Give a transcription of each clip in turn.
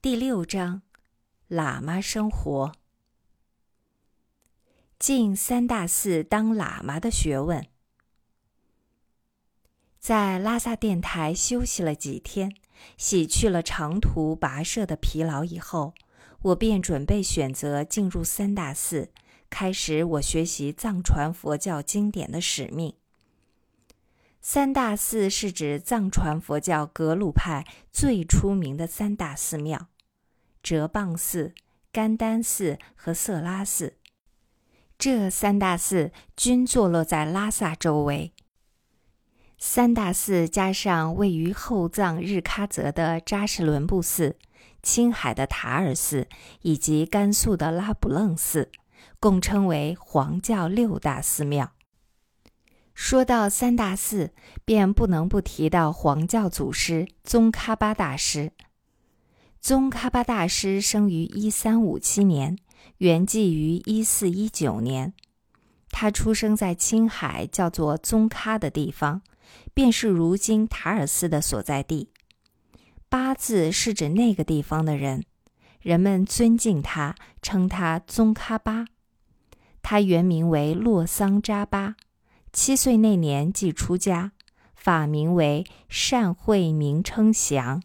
第六章：喇嘛生活。进三大寺当喇嘛的学问。在拉萨电台休息了几天，洗去了长途跋涉的疲劳以后，我便准备选择进入三大寺，开始我学习藏传佛教经典的使命。三大寺是指藏传佛教格鲁派最出名的三大寺庙：哲蚌寺、甘丹寺和色拉寺。这三大寺均坐落在拉萨周围。三大寺加上位于后藏日喀则的扎什伦布寺、青海的塔尔寺以及甘肃的拉卜楞寺，共称为黄教六大寺庙。说到三大寺，便不能不提到黄教祖师宗喀巴大师。宗喀巴大师生于一三五七年，圆寂于一四一九年。他出生在青海叫做宗喀的地方，便是如今塔尔寺的所在地。八字是指那个地方的人，人们尊敬他，称他宗喀巴。他原名为洛桑扎巴。七岁那年即出家，法名为善慧明称祥。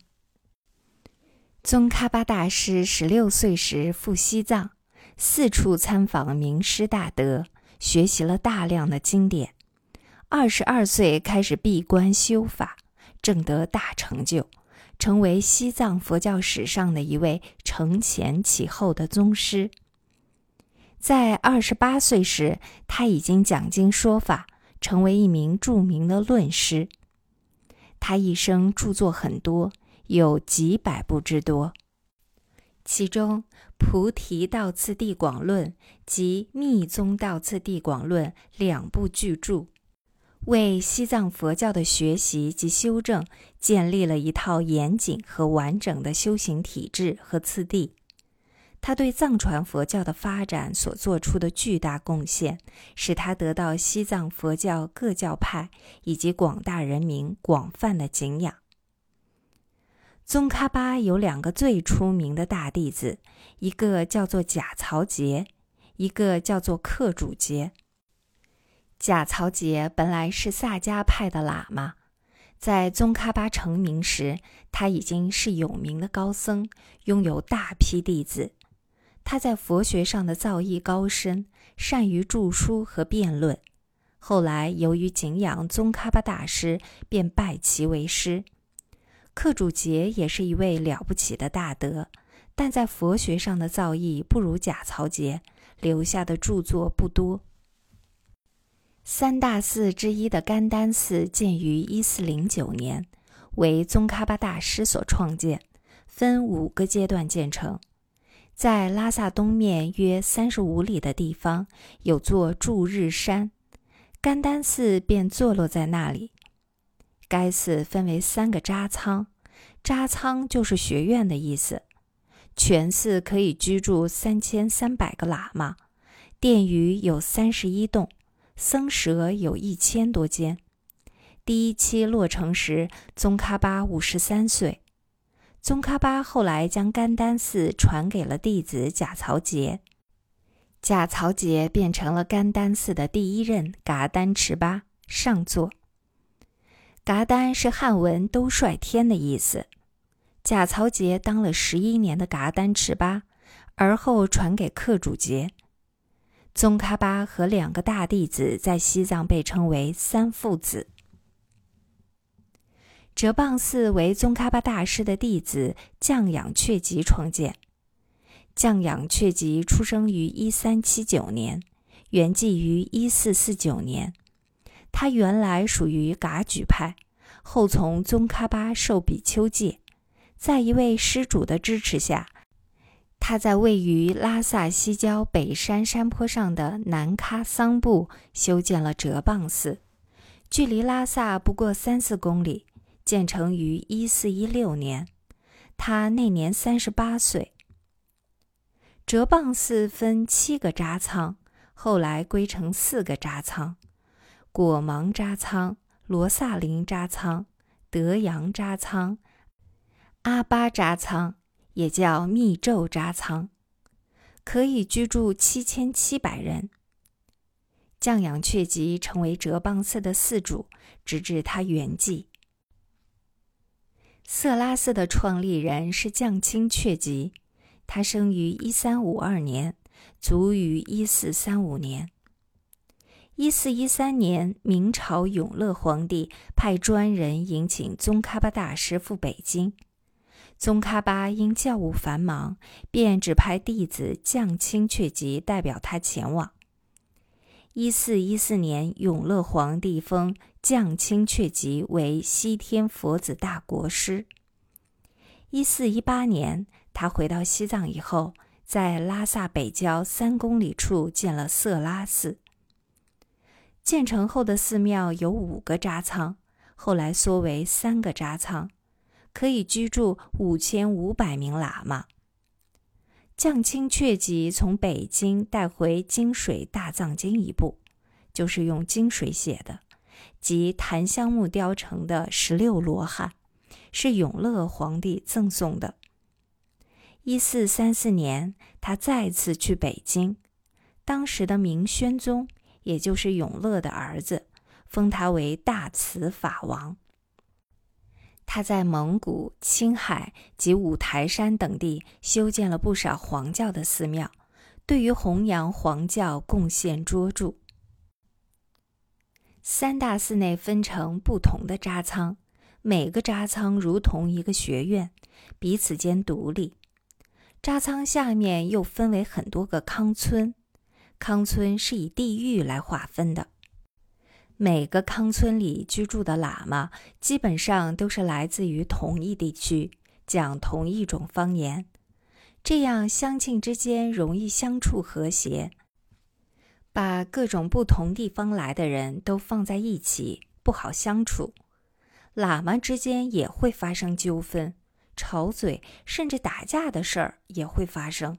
宗喀巴大师十六岁时赴西藏，四处参访名师大德，学习了大量的经典。二十二岁开始闭关修法，正得大成就，成为西藏佛教史上的一位承前启后的宗师。在二十八岁时，他已经讲经说法。成为一名著名的论师，他一生著作很多，有几百部之多。其中《菩提道次第广论》及《密宗道次第广论》两部巨著，为西藏佛教的学习及修正建立了一套严谨和完整的修行体制和次第。他对藏传佛教的发展所做出的巨大贡献，使他得到西藏佛教各教派以及广大人民广泛的敬仰。宗喀巴有两个最出名的大弟子，一个叫做贾曹杰，一个叫做克主杰。贾曹杰本来是萨迦派的喇嘛，在宗喀巴成名时，他已经是有名的高僧，拥有大批弟子。他在佛学上的造诣高深，善于著书和辩论。后来由于敬仰宗喀巴大师，便拜其为师。克主杰也是一位了不起的大德，但在佛学上的造诣不如贾曹杰，留下的著作不多。三大寺之一的甘丹寺建于一四零九年，为宗喀巴大师所创建，分五个阶段建成。在拉萨东面约三十五里的地方，有座柱日山，甘丹寺便坐落在那里。该寺分为三个扎仓，扎仓就是学院的意思。全寺可以居住三千三百个喇嘛，殿宇有三十一栋，僧舍有一千多间。第一期落成时，宗喀巴五十三岁。宗喀巴后来将甘丹寺传给了弟子贾曹杰，贾曹杰变成了甘丹寺的第一任噶丹赤巴上座。噶丹是汉文“都率天”的意思。贾曹杰当了十一年的噶丹赤巴，而后传给克主杰。宗喀巴和两个大弟子在西藏被称为三父子。哲蚌寺为宗喀巴大师的弟子降仰却吉创建。降仰却吉出生于一三七九年，圆寂于一四四九年。他原来属于噶举派，后从宗喀巴受比丘戒，在一位施主的支持下，他在位于拉萨西郊北山山坡上的南喀桑布修建了哲蚌寺，距离拉萨不过三四公里。建成于一四一六年，他那年三十八岁。哲蚌寺分七个扎仓，后来归成四个扎仓：果芒扎仓、罗萨林扎仓、德阳扎仓、阿巴扎仓也叫密咒扎仓，可以居住七千七百人。降养阙吉成为哲蚌寺的寺主，直至他圆寂。色拉寺的创立人是降清阙吉，他生于一三五二年，卒于一四三五年。一四一三年，明朝永乐皇帝派专人迎请宗喀巴大师赴北京。宗喀巴因教务繁忙，便指派弟子降清阙吉代表他前往。一四一四年，永乐皇帝封降清阙吉为西天佛子大国师。一四一八年，他回到西藏以后，在拉萨北郊三公里处建了色拉寺。建成后的寺庙有五个扎仓，后来缩为三个扎仓。可以居住五千五百名喇嘛。降清阙吉从北京带回金水大藏经一部，就是用金水写的，及檀香木雕成的十六罗汉，是永乐皇帝赠送的。一四三四年，他再次去北京，当时的明宣宗，也就是永乐的儿子，封他为大慈法王。他在蒙古、青海及五台山等地修建了不少黄教的寺庙，对于弘扬黄教贡献卓著。三大寺内分成不同的扎仓，每个扎仓如同一个学院，彼此间独立。扎仓下面又分为很多个康村，康村是以地域来划分的。每个康村里居住的喇嘛基本上都是来自于同一地区，讲同一种方言，这样乡亲之间容易相处和谐。把各种不同地方来的人都放在一起，不好相处。喇嘛之间也会发生纠纷、吵嘴，甚至打架的事儿也会发生。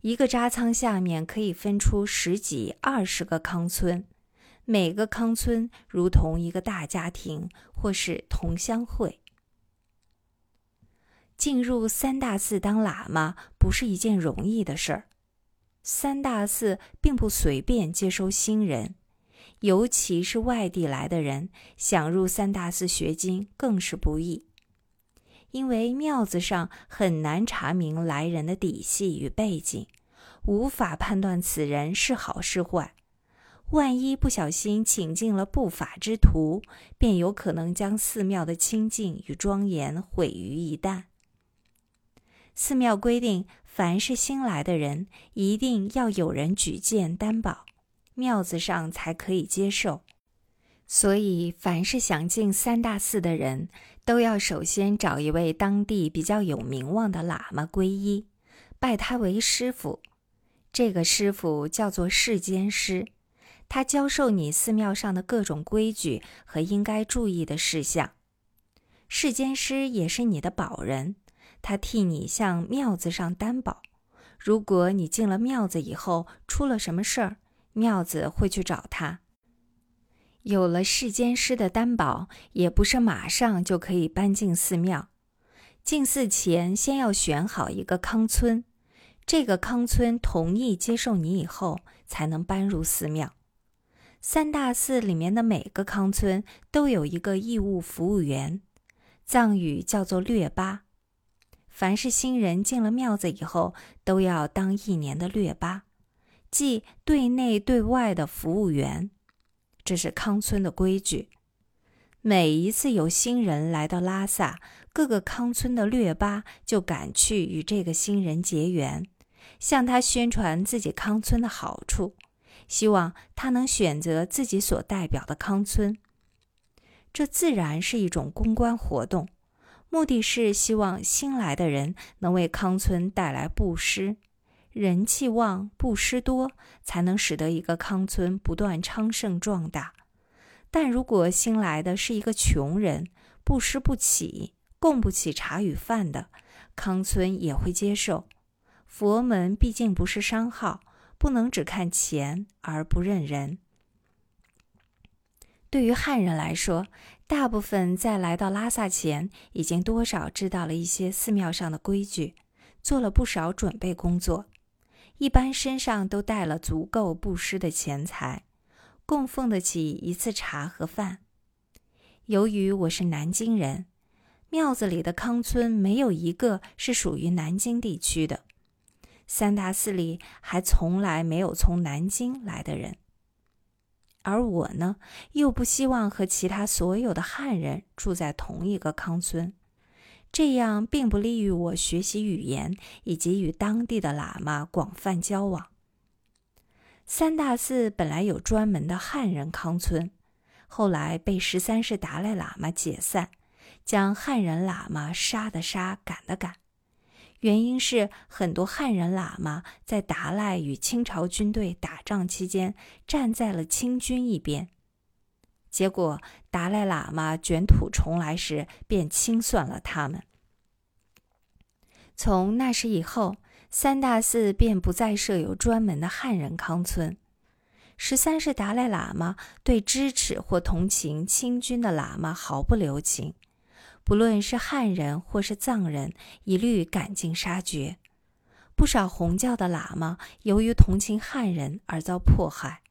一个扎仓下面可以分出十几、二十个康村。每个康村如同一个大家庭，或是同乡会。进入三大寺当喇嘛不是一件容易的事儿。三大寺并不随便接收新人，尤其是外地来的人，想入三大寺学经更是不易，因为庙子上很难查明来人的底细与背景，无法判断此人是好是坏。万一不小心请进了不法之徒，便有可能将寺庙的清净与庄严毁于一旦。寺庙规定，凡是新来的人，一定要有人举荐担保，庙子上才可以接受。所以，凡是想进三大寺的人，都要首先找一位当地比较有名望的喇嘛皈依，拜他为师傅。这个师傅叫做世间师。他教授你寺庙上的各种规矩和应该注意的事项。世间师也是你的保人，他替你向庙子上担保。如果你进了庙子以后出了什么事儿，庙子会去找他。有了世间师的担保，也不是马上就可以搬进寺庙。进寺前，先要选好一个康村，这个康村同意接受你以后，才能搬入寺庙。三大寺里面的每个康村都有一个义务服务员，藏语叫做略巴。凡是新人进了庙子以后，都要当一年的略巴，即对内对外的服务员。这是康村的规矩。每一次有新人来到拉萨，各个康村的略巴就赶去与这个新人结缘，向他宣传自己康村的好处。希望他能选择自己所代表的康村，这自然是一种公关活动，目的是希望新来的人能为康村带来布施，人气旺，布施多，才能使得一个康村不断昌盛壮大。但如果新来的是一个穷人，布施不起，供不起茶与饭的，康村也会接受。佛门毕竟不是商号。不能只看钱而不认人。对于汉人来说，大部分在来到拉萨前，已经多少知道了一些寺庙上的规矩，做了不少准备工作。一般身上都带了足够布施的钱财，供奉得起一次茶和饭。由于我是南京人，庙子里的康村没有一个是属于南京地区的。三大寺里还从来没有从南京来的人，而我呢，又不希望和其他所有的汉人住在同一个康村，这样并不利于我学习语言以及与当地的喇嘛广泛交往。三大寺本来有专门的汉人康村，后来被十三世达赖喇嘛解散，将汉人喇嘛杀的杀，赶的赶。原因是很多汉人喇嘛在达赖与清朝军队打仗期间站在了清军一边，结果达赖喇嘛卷土重来时便清算了他们。从那时以后，三大寺便不再设有专门的汉人康村。十三世达赖喇嘛对支持或同情清军的喇嘛毫不留情。不论是汉人或是藏人，一律赶尽杀绝。不少红教的喇嘛由于同情汉人而遭迫害，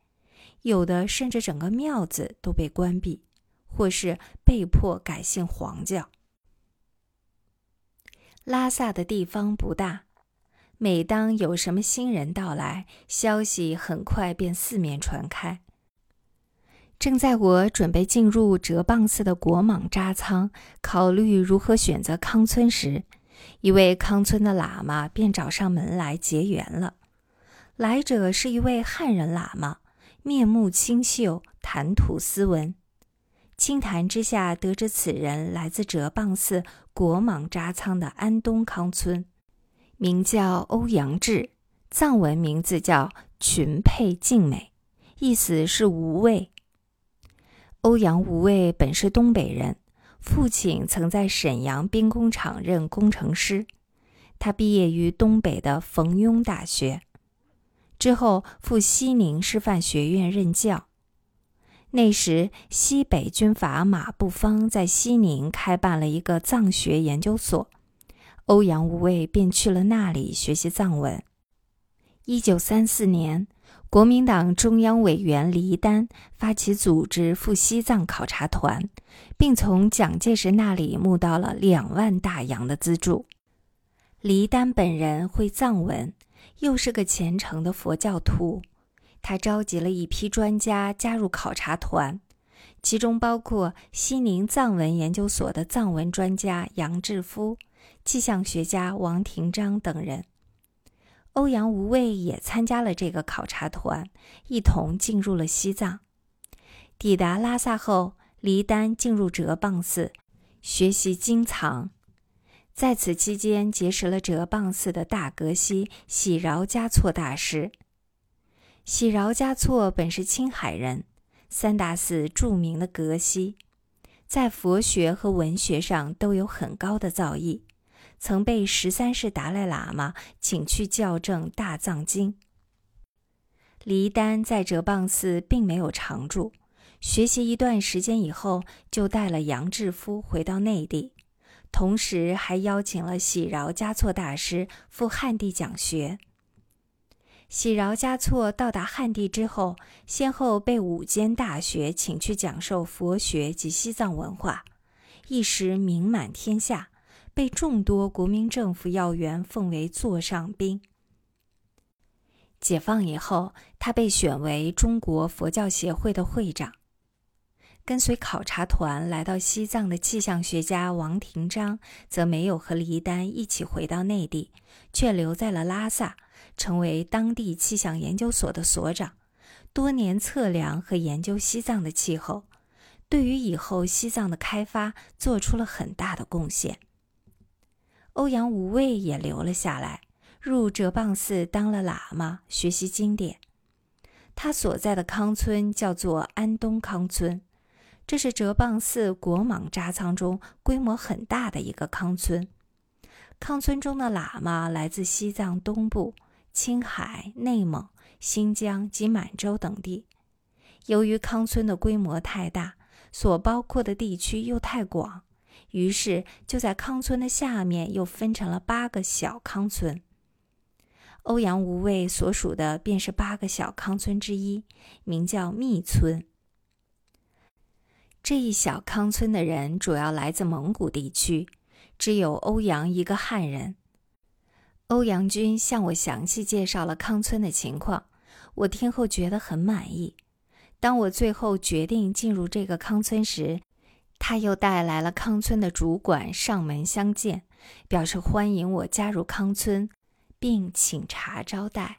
有的甚至整个庙子都被关闭，或是被迫改信黄教。拉萨的地方不大，每当有什么新人到来，消息很快便四面传开。正在我准备进入哲蚌寺的国莽扎仓，考虑如何选择康村时，一位康村的喇嘛便找上门来结缘了。来者是一位汉人喇嘛，面目清秀，谈吐斯文。清谈之下，得知此人来自哲蚌寺国莽扎仓的安东康村，名叫欧阳志，藏文名字叫群佩静美，意思是无畏。欧阳无畏本是东北人，父亲曾在沈阳兵工厂任工程师。他毕业于东北的冯庸大学，之后赴西宁师范学院任教。那时，西北军阀马步芳在西宁开办了一个藏学研究所，欧阳无畏便去了那里学习藏文。一九三四年。国民党中央委员黎丹发起组织赴西藏考察团，并从蒋介石那里募到了两万大洋的资助。黎丹本人会藏文，又是个虔诚的佛教徒，他召集了一批专家加入考察团，其中包括西宁藏文研究所的藏文专家杨志夫、气象学家王廷章等人。欧阳无畏也参加了这个考察团，一同进入了西藏。抵达拉萨后，黎丹进入哲蚌寺学习经藏，在此期间结识了哲蚌寺的大格西喜饶嘉措大师。喜饶嘉措本是青海人，三大寺著名的格西，在佛学和文学上都有很高的造诣。曾被十三世达赖喇嘛请去校正《大藏经》。黎丹在哲蚌寺并没有常住，学习一段时间以后，就带了杨志夫回到内地，同时还邀请了喜饶嘉措大师赴汉地讲学。喜饶嘉措到达汉地之后，先后被五间大学请去讲授佛学及西藏文化，一时名满天下。被众多国民政府要员奉为座上宾。解放以后，他被选为中国佛教协会的会长。跟随考察团来到西藏的气象学家王廷章，则没有和黎丹一起回到内地，却留在了拉萨，成为当地气象研究所的所长，多年测量和研究西藏的气候，对于以后西藏的开发做出了很大的贡献。欧阳无畏也留了下来，入哲蚌寺当了喇嘛，学习经典。他所在的康村叫做安东康村，这是哲蚌寺国莽扎仓中规模很大的一个康村。康村中的喇嘛来自西藏东部、青海、内蒙、新疆及满洲等地。由于康村的规模太大，所包括的地区又太广，于是就在康村的下面又分成了八个小康村。欧阳无畏所属的便是八个小康村之一，名叫密村。这一小康村的人主要来自蒙古地区，只有欧阳一个汉人。欧阳军向我详细介绍了康村的情况，我听后觉得很满意。当我最后决定进入这个康村时，他又带来了康村的主管上门相见，表示欢迎我加入康村，并请茶招待。